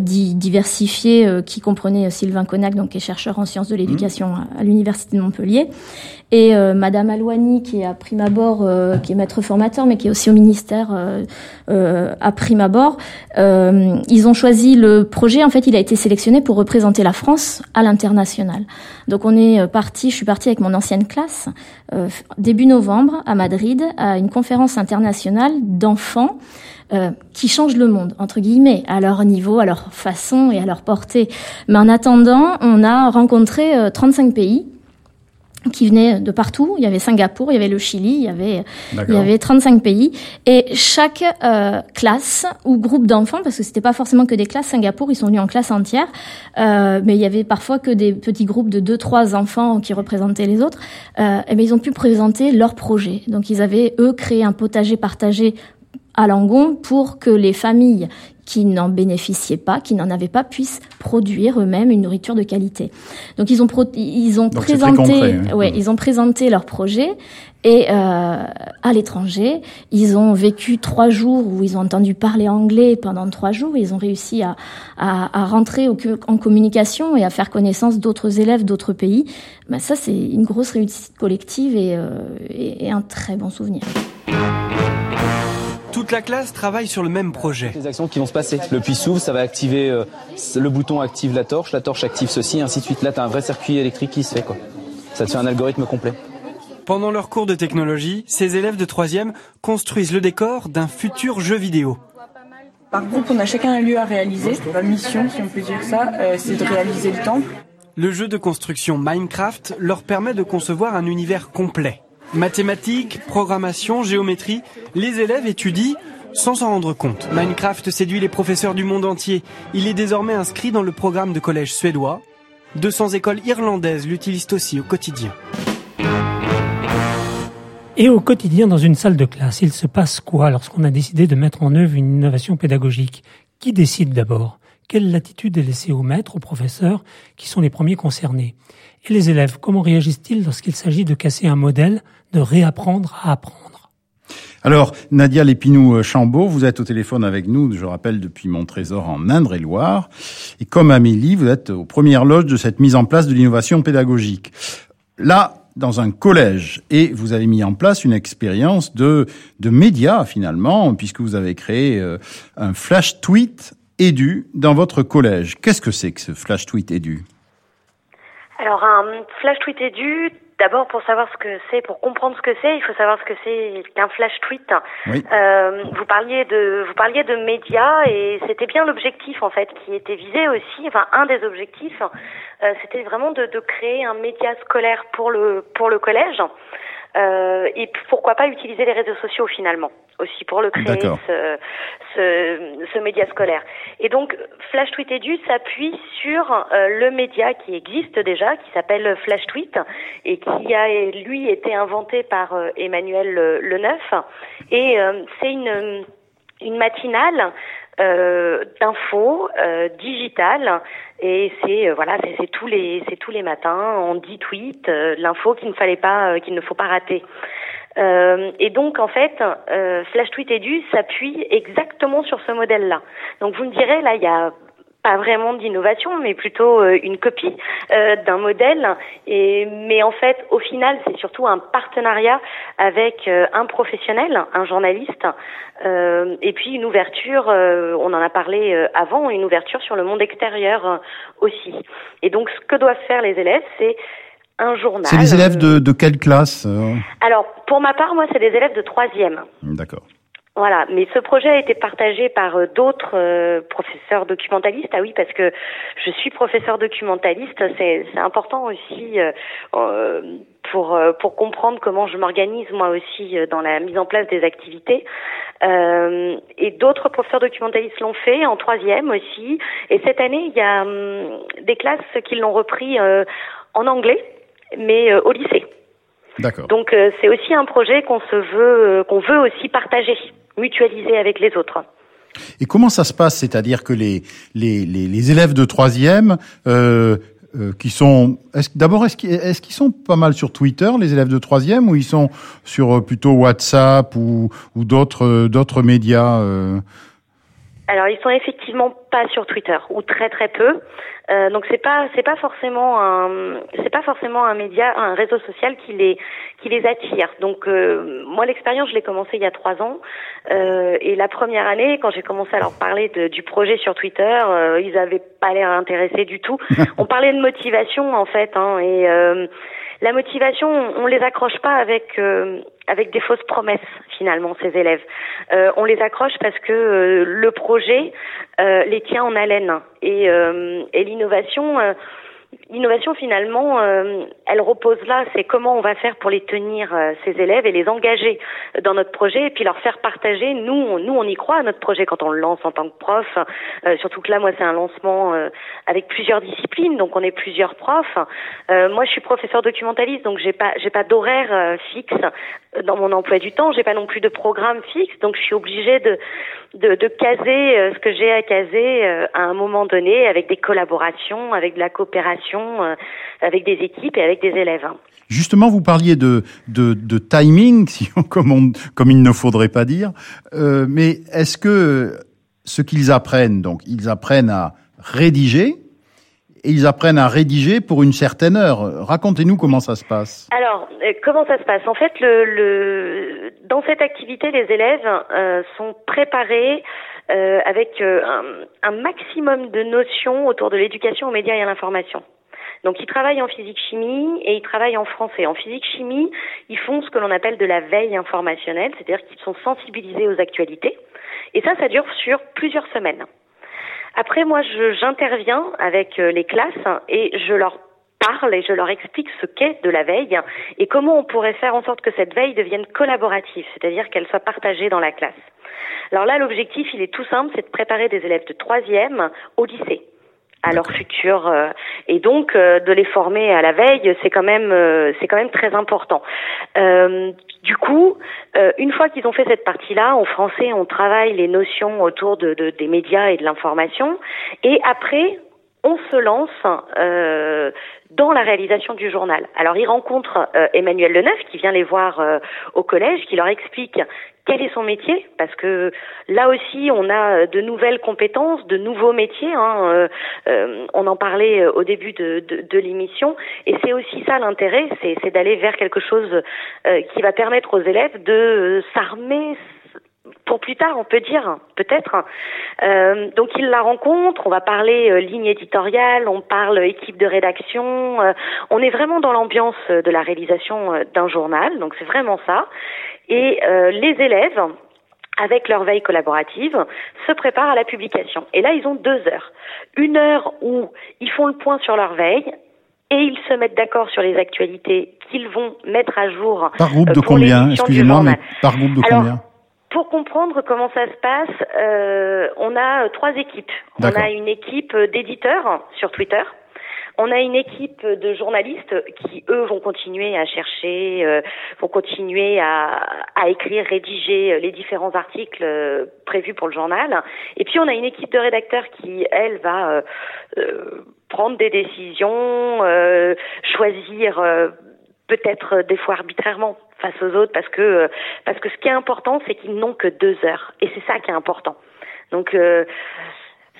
diversifié qui comprenait Sylvain Connac, donc qui est chercheur en sciences de l'éducation à, l'université de Montpellier, et Madame Alouani qui est à prime abord, qui est maître formateur, mais qui est aussi au ministère à prime abord. ils ont choisi le projet. En fait, il a été sélectionné pour représenter la France à l'international. Donc on est parti, je suis partie avec mon ancienne classe début novembre à Madrid à une conférence internationale d'enfants euh, qui changent le monde, entre guillemets, à leur niveau, à leur façon et à leur portée. Mais en attendant, on a rencontré 35 euh, pays qui venaient de partout. Il y avait Singapour, il y avait le Chili, il y avait, il y avait 35 pays. Et chaque euh, classe ou groupe d'enfants, parce que c'était pas forcément que des classes, Singapour, ils sont venus en classe entière, euh, mais il y avait parfois que des petits groupes de deux, trois enfants qui représentaient les autres. Euh, et bien, ils ont pu présenter leur projet. Donc, ils avaient, eux, créé un potager partagé à Langon pour que les familles qui n'en bénéficiaient pas, qui n'en avaient pas, puissent produire eux-mêmes une nourriture de qualité. Donc ils ont ils ont présenté, hein. ouais, ils ont présenté leur projet et euh, à l'étranger, ils ont vécu trois jours où ils ont entendu parler anglais pendant trois jours. Ils ont réussi à, à, à rentrer au, en communication et à faire connaissance d'autres élèves d'autres pays. Ben ça, c'est une grosse réussite collective et, euh, et, et un très bon souvenir. Toute la classe travaille sur le même projet. Les actions qui vont se passer. Le puits s'ouvre, ça va activer, euh, le bouton active la torche, la torche active ceci, ainsi de suite. Là, tu as un vrai circuit électrique qui se fait. Quoi. Ça te fait un algorithme complet. Pendant leur cours de technologie, ces élèves de 3e construisent le décor d'un futur jeu vidéo. Par groupe, on a chacun un lieu à réaliser. La mission, si on peut dire ça, euh, c'est de réaliser le temple. Le jeu de construction Minecraft leur permet de concevoir un univers complet. Mathématiques, programmation, géométrie, les élèves étudient sans s'en rendre compte. Minecraft séduit les professeurs du monde entier. Il est désormais inscrit dans le programme de collège suédois. 200 écoles irlandaises l'utilisent aussi au quotidien. Et au quotidien, dans une salle de classe, il se passe quoi lorsqu'on a décidé de mettre en œuvre une innovation pédagogique? Qui décide d'abord? Quelle latitude est laissée aux maîtres, aux professeurs, qui sont les premiers concernés Et les élèves, comment réagissent-ils lorsqu'il s'agit de casser un modèle de réapprendre à apprendre? Alors, Nadia Lépinou-Chambaud, vous êtes au téléphone avec nous, je rappelle, depuis mon trésor en Indre-et-Loire. Et comme Amélie, vous êtes aux premières loges de cette mise en place de l'innovation pédagogique. Là, dans un collège, et vous avez mis en place une expérience de, de médias, finalement, puisque vous avez créé euh, un flash tweet édu dans votre collège. Qu'est-ce que c'est que ce flash tweet édu alors un flash tweet édu, D'abord, pour savoir ce que c'est, pour comprendre ce que c'est, il faut savoir ce que c'est qu'un flash tweet. Euh, vous parliez de, vous parliez de médias et c'était bien l'objectif en fait qui était visé aussi. Enfin, un des objectifs, euh, c'était vraiment de, de, créer un média scolaire pour le pour le collège. Euh, et pourquoi pas utiliser les réseaux sociaux finalement aussi pour le créer ce, ce, ce, média scolaire. Et donc Flash Tweet Edu s'appuie sur euh, le média qui existe déjà, qui s'appelle Flash Tweet et qui a lui été inventé par euh, Emmanuel Le Neuf. Et euh, c'est une une matinale euh, d'infos euh, digitales et c'est euh, voilà c'est tous les c'est tous les matins on dit tweet euh, l'info qu'il ne fallait pas qu'il ne faut pas rater. Et donc en fait Flash Tweet Edu s'appuie exactement sur ce modèle là donc vous me direz là il y a pas vraiment d'innovation, mais plutôt euh, une copie euh, d'un modèle. Et mais en fait, au final, c'est surtout un partenariat avec euh, un professionnel, un journaliste, et puis une ouverture. on en a parlé avant, une ouverture sur le monde extérieur aussi. Et donc, ce que doivent faire les élèves, c'est un journal. C'est les élèves de, de quelle classe Alors, pour ma part, moi, c'est des élèves de troisième. D'accord. Voilà, mais ce projet a été partagé par euh, d'autres euh, professeurs documentalistes. Ah oui, parce que je suis professeur documentaliste, c'est important aussi euh, pour pour comprendre comment je m'organise moi aussi dans la mise en place des activités. et d'autres professeurs documentalistes l'ont fait en troisième aussi. Et cette année, il y a hum, des classes qui l'ont repris en anglais, mais au lycée. D'accord. Donc c'est aussi un projet qu'on se veut qu'on veut aussi partager mutualiser avec les autres. Et comment ça se passe? C'est-à-dire que les, les, les, élèves de troisième euh, euh, qui sont d'abord est-ce qu'ils est sont pas mal sur Twitter les élèves de troisième ou ils sont sur euh, plutôt WhatsApp ou, ou d'autres d'autres médias Alors ils sont effectivement pas sur Twitter ou très très peu. Euh, donc c'est pas c'est pas forcément un c'est pas forcément un média un réseau social qui les qui les attire. Donc euh, moi l'expérience je l'ai commencé il y a trois ans euh, et la première année quand j'ai commencé à leur parler de, du projet sur Twitter euh, ils avaient pas l'air intéressés du tout. On parlait de motivation en fait hein, et euh, la motivation, on les accroche pas avec euh, avec des fausses promesses finalement ces élèves. Euh, on les accroche parce que euh, le projet les tient en haleine et, et l'innovation L'innovation, finalement, euh, elle repose là, c'est comment on va faire pour les tenir, euh, ces élèves, et les engager dans notre projet, et puis leur faire partager. Nous, on, nous, on y croit à notre projet quand on le lance en tant que prof. Euh, surtout que là, moi, c'est un lancement avec plusieurs disciplines, donc on est plusieurs profs. moi, je suis professeur documentaliste, donc j'ai pas, j'ai pas d'horaire fixe dans mon emploi du temps. J'ai pas non plus de programme fixe, donc je suis obligée de, de, de caser ce que j'ai à caser à un moment donné, avec des collaborations, avec de la coopération euh, avec des équipes et avec des élèves. Justement, vous parliez de, de, de timing, si comme, on, comme il ne faudrait pas dire, euh, mais est-ce que ce qu'ils apprennent, donc ils apprennent à rédiger, et ils apprennent à rédiger pour une certaine heure. Racontez-nous comment ça se passe. Alors, euh, comment ça se passe? En fait, le, le, dans cette activité, les élèves euh, sont préparés euh, avec euh, un, un, maximum de notions autour de l'éducation aux médias et à l'information. Donc ils travaillent en physique-chimie et ils travaillent en français. En physique-chimie, ils font ce que l'on appelle de la veille informationnelle, c'est-à-dire qu'ils sont sensibilisés aux actualités. Et ça, ça dure sur plusieurs semaines. Après, moi, j'interviens avec euh, les classes et je leur parle et je leur explique ce qu'est de la veille et comment on pourrait faire en sorte que cette veille devienne collaborative, c'est-à-dire qu'elle soit partagée dans la classe. Alors là, l'objectif, il est tout simple, c'est de préparer des élèves de troisième au lycée à leur futur euh, et donc euh, de les former à la veille c'est quand même euh, c'est quand même très important du coup une fois qu'ils ont fait cette partie là en français on travaille les notions autour de, de des médias et de l'information. Et après on se lance euh, dans la réalisation du journal. Alors ils rencontrent euh, Emmanuel Leneuf qui vient les voir euh, au collège, qui leur explique quel est son métier, parce que là aussi on a de nouvelles compétences, de nouveaux métiers. Hein, on en parlait au début de, de, de l'émission, et c'est aussi ça l'intérêt, c'est d'aller vers quelque chose qui va permettre aux élèves de s'armer pour plus tard, on peut dire, peut-être. Euh, donc il la rencontre, on va parler euh, ligne éditoriale, on parle équipe de rédaction, euh, on est vraiment dans l'ambiance de la réalisation euh, d'un journal, donc c'est vraiment ça. Et les élèves, avec leur veille collaborative, se préparent à la publication. Et là, ils ont deux heures. Une heure où ils font le point sur leur veille, et ils se mettent d'accord sur les actualités qu'ils vont mettre à jour. Par groupe de combien? Excusez-moi, mais par groupe de combien? Pour comprendre comment ça se passe, euh, on a euh, trois équipes. On a une équipe d'éditeurs sur Twitter. On a une équipe de journalistes qui, eux, vont continuer à chercher, euh, vont continuer à, à, écrire, rédiger les différents articles prévus pour le journal. Et puis, on a une équipe de rédacteurs qui, elle, va prendre des décisions, choisir peut-être des fois arbitrairement face aux autres parce que euh, parce que ce qui est important c'est qu'ils n'ont que deux heures et c'est ça qui est important. Donc euh,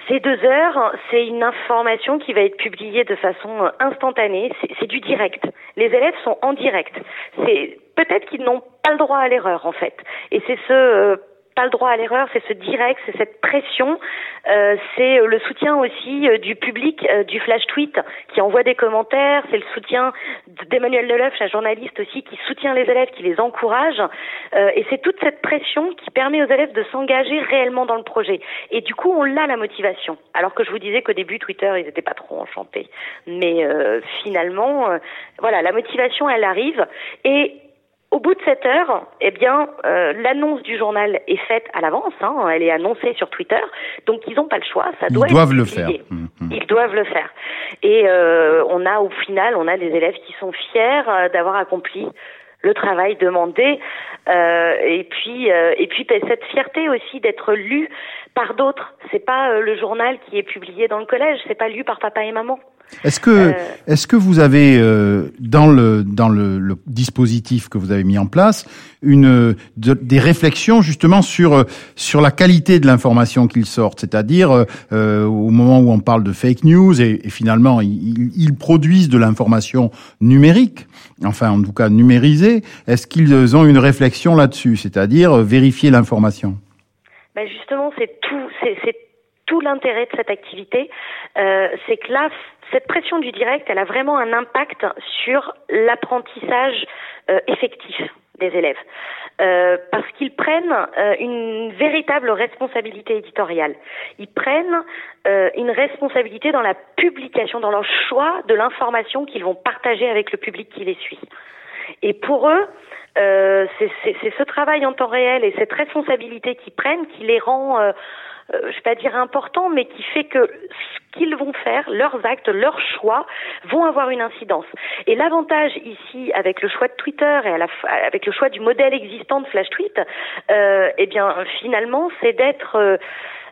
ces deux heures, c'est une information qui va être publiée de façon euh, instantanée. C'est du direct. Les élèves sont en direct. C'est peut-être qu'ils n'ont pas le droit à l'erreur en fait. Et c'est ce pas le droit à l'erreur, c'est ce direct, c'est cette pression, euh, c'est le soutien aussi euh, du public euh, du flash tweet qui envoie des commentaires, c'est le soutien d'Emmanuel Leleuf, la journaliste aussi, qui soutient les élèves, qui les encourage, et c'est toute cette pression qui permet aux élèves de s'engager réellement dans le projet. Et du coup, on l'a la motivation. Alors que je vous disais qu'au début, Twitter, ils n'étaient pas trop enchantés, mais finalement, voilà, la motivation, elle arrive et au bout de cette heure, eh bien, euh, l'annonce du journal est faite à l'avance. Hein, elle est annoncée sur Twitter, donc ils n'ont pas le choix. Ça doit ils doivent le faire. Mmh, mmh. Ils doivent le faire. Et euh, on a au final, on a des élèves qui sont fiers euh, d'avoir accompli le travail demandé. et puis, et puis cette fierté aussi d'être lu par d'autres. C'est pas euh, le journal qui est publié dans le collège, c'est pas lu par papa et maman. Est-ce que, euh, est-ce que vous avez euh, dans le dans le, le, dispositif que vous avez mis en place une de, des réflexions justement sur sur la qualité de l'information qu'ils sortent, c'est-à-dire euh, au moment où on parle de fake news et, et finalement ils, ils, produisent de l'information numérique, enfin en tout cas numérisée. Est-ce qu'ils ont une réflexion là-dessus, c'est-à-dire vérifier l'information. Ben Justement, c'est tout, c'est tout l'intérêt de cette activité, euh, c'est que là, cette pression du direct, elle a vraiment un impact sur l'apprentissage euh, effectif des élèves. Euh, parce qu'ils prennent une véritable responsabilité éditoriale. Ils prennent une responsabilité dans la publication, dans leur choix de l'information qu'ils vont partager avec le public qui les suit. Et pour eux, c'est ce travail en temps réel et cette responsabilité qu'ils prennent qui les rend je vais pas dire important, mais qui fait que ce qu'ils vont faire, leurs actes, leurs choix, vont avoir une incidence. Et l'avantage ici, avec le choix de Twitter et à la, avec le choix du modèle existant de Flash Tweet, euh, eh bien, finalement, c'est d'être euh,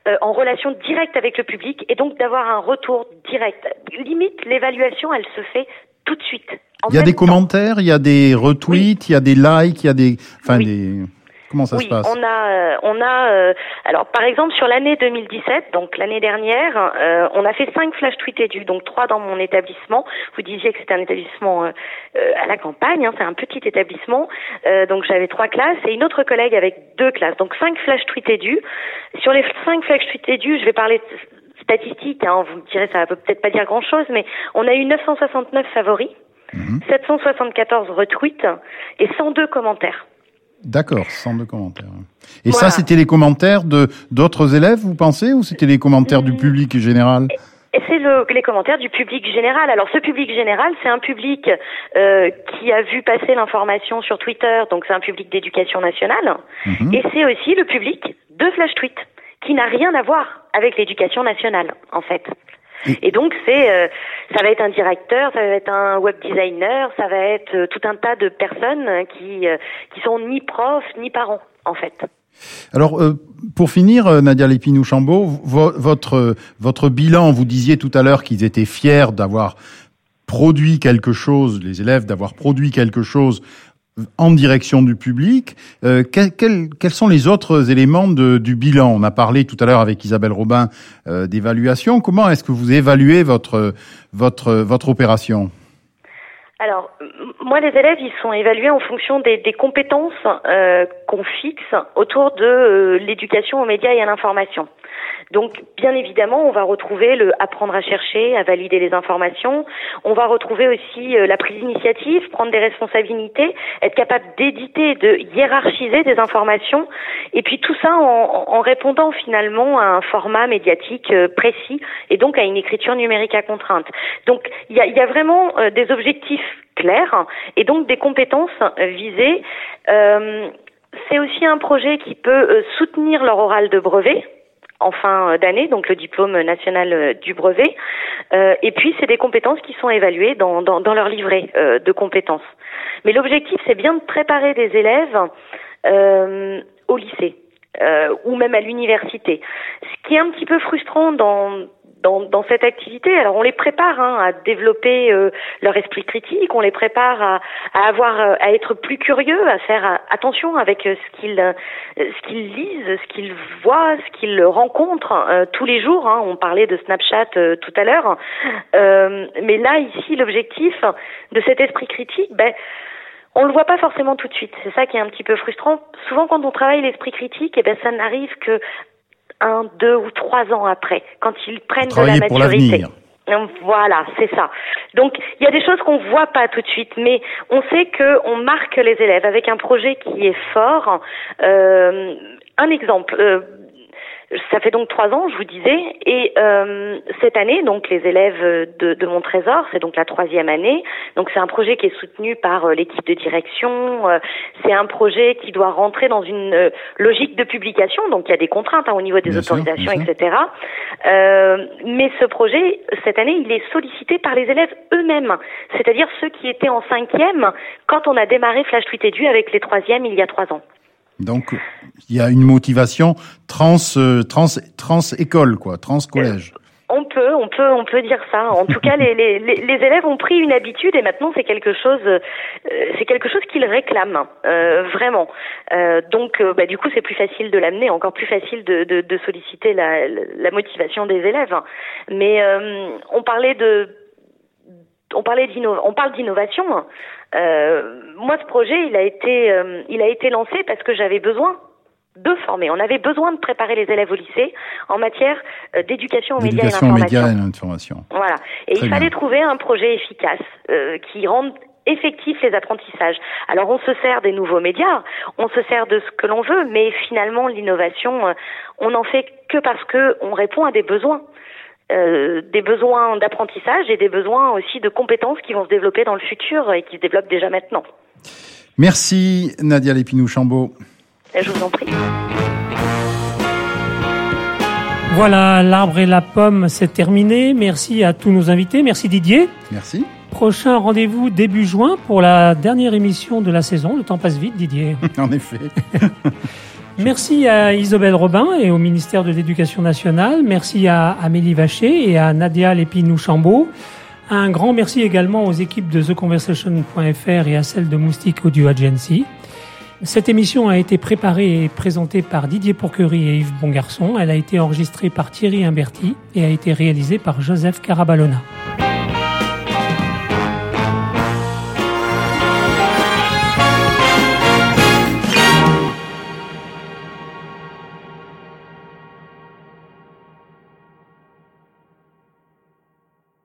euh, en relation directe avec le public et donc d'avoir un retour direct. Limite, l'évaluation, elle se fait tout de suite. Il y a des commentaires, il y a des retweets, il y a des likes, il y a des, enfin des. Comment ça oui, se passe on a, euh, on a, euh, alors par exemple sur l'année 2017, donc l'année dernière, euh, on a fait cinq flash tweets édus, donc trois dans mon établissement. Vous disiez que c'était un établissement euh, à la campagne, hein, c'est un petit établissement, donc j'avais trois classes et une autre collègue avec deux classes, donc cinq flash tweets édus. Sur les cinq flash tweets édus, je vais parler statistiques, hein, vous me direz ça va peut-être pas dire grand-chose, mais on a eu 969 favoris, 774 retweets et 102 commentaires. D'accord, 102 commentaires. Et voilà. ça, c'était les commentaires de d'autres élèves, vous pensez, ou c'était les commentaires du public général? Et c'est le, les commentaires du public général. Alors ce public général, c'est un public euh, qui a vu passer l'information sur Twitter, donc c'est un public d'éducation nationale, mmh. et c'est aussi le public de Flash Tweet, qui n'a rien à voir avec l'éducation nationale, en fait. Et donc c'est, euh, ça va être un directeur, ça va être un web designer, ça va être euh, tout un tas de personnes qui euh, qui sont ni profs ni parents en fait. Alors, pour finir, Nadia Lépinou-Chambaud, vo votre votre bilan, vous disiez tout à l'heure qu'ils étaient fiers d'avoir produit quelque chose, les élèves d'avoir produit quelque chose en direction du public. Euh, quels, sont les autres éléments de, du bilan? On a parlé tout à l'heure avec Isabelle Robin euh, d'évaluation. Comment est-ce que vous évaluez votre votre votre opération? Alors, moi, les élèves, ils sont évalués en fonction des, des compétences euh, qu'on fixe autour de euh, l'éducation aux médias et à l'information. Donc, bien évidemment, on va retrouver le apprendre à chercher, à valider les informations. On va retrouver aussi euh, la prise d'initiative, prendre des responsabilités, être capable d'éditer, de hiérarchiser des informations. Et puis tout ça en, répondant finalement à un format médiatique euh, précis et donc à une écriture numérique à contrainte. Donc, il y a, vraiment euh, des objectifs clairs et donc des compétences visées. C'est aussi un projet qui peut soutenir leur oral de brevet en fin d'année, donc le diplôme national du brevet. Euh, et puis, c'est des compétences qui sont évaluées dans, dans, dans leur livret euh, de compétences. Mais l'objectif, c'est bien de préparer des élèves euh, au lycée. ou même à l'université. Ce qui est un petit peu frustrant dans, dans, dans, cette activité. Alors on les prépare hein, à développer euh, leur esprit critique, on les prépare à, à avoir, euh, à être plus curieux, à faire euh, attention avec ce qu'ils, ce qu'ils lisent, ce qu'ils voient, ce qu'ils rencontrent tous les jours. Hein. On parlait de Snapchat tout à l'heure, mais là ici l'objectif de cet esprit critique, ben on le voit pas forcément tout de suite. C'est ça qui est un petit peu frustrant. Souvent, quand on travaille l'esprit critique, eh ben, ça n'arrive que un, deux ou trois ans après, quand ils prennent de la maturité. Voilà, c'est ça. Donc il y a des choses qu'on voit pas tout de suite, mais on sait que on marque les élèves avec un projet qui est fort. Euh, un exemple. Euh, ça fait donc trois ans, je vous disais, et euh, cette année, donc les élèves de, de mon trésor, c'est donc la troisième année. Donc c'est un projet qui est soutenu par euh, l'équipe de direction. Euh, c'est un projet qui doit rentrer dans une logique de publication. Donc il y a des contraintes hein, au niveau des bien autorisations, sûr, etc. Euh, mais ce projet, cette année, il est sollicité par les élèves eux-mêmes, c'est-à-dire ceux qui étaient en cinquième quand on a démarré Flash Tweet Edu avec les troisièmes il y a trois ans. Donc, il y a une motivation trans, euh, trans, trans école, quoi, trans collège. On peut, on peut, on peut dire ça. En tout cas, les, les, les, élèves ont pris une habitude et maintenant c'est quelque chose, euh, c'est quelque chose qu'ils réclament euh, vraiment. Euh, donc, euh, bah, du coup, c'est plus facile de l'amener, encore plus facile de, de, de solliciter la, la, motivation des élèves. Mais on parlait de, on parlait on parle d'innovation. moi, ce projet, il a été, il a été lancé parce que j'avais besoin de former. On avait besoin de préparer les élèves au lycée en matière euh, d'éducation aux médias et l'information. Voilà. Et il fallait trouver un projet efficace euh, qui rende effectif les apprentissages. Alors on se sert des nouveaux médias, on se sert de ce que l'on veut, mais finalement l'innovation, euh, on n'en fait que parce que on répond à des besoins. Euh, des besoins d'apprentissage et des besoins aussi de compétences qui vont se développer dans le futur et qui se développent déjà maintenant. Merci Nadia Lépinou-Chambaud. Je vous en prie. Voilà, l'arbre et la pomme, c'est terminé. Merci à tous nos invités. Merci Didier. Merci. Prochain rendez-vous début juin pour la dernière émission de la saison. Le temps passe vite, Didier. en effet. Merci à Isabelle Robin et au ministère de l'Éducation nationale. Merci à Amélie Vacher et à Nadia Lépinou-Chambaud. Un grand merci également aux équipes de TheConversation.fr et à celles de Moustique Audio Agency. Cette émission a été préparée et présentée par Didier Pourquerie et Yves Bongarçon. Elle a été enregistrée par Thierry Imberti et a été réalisée par Joseph Carabalona.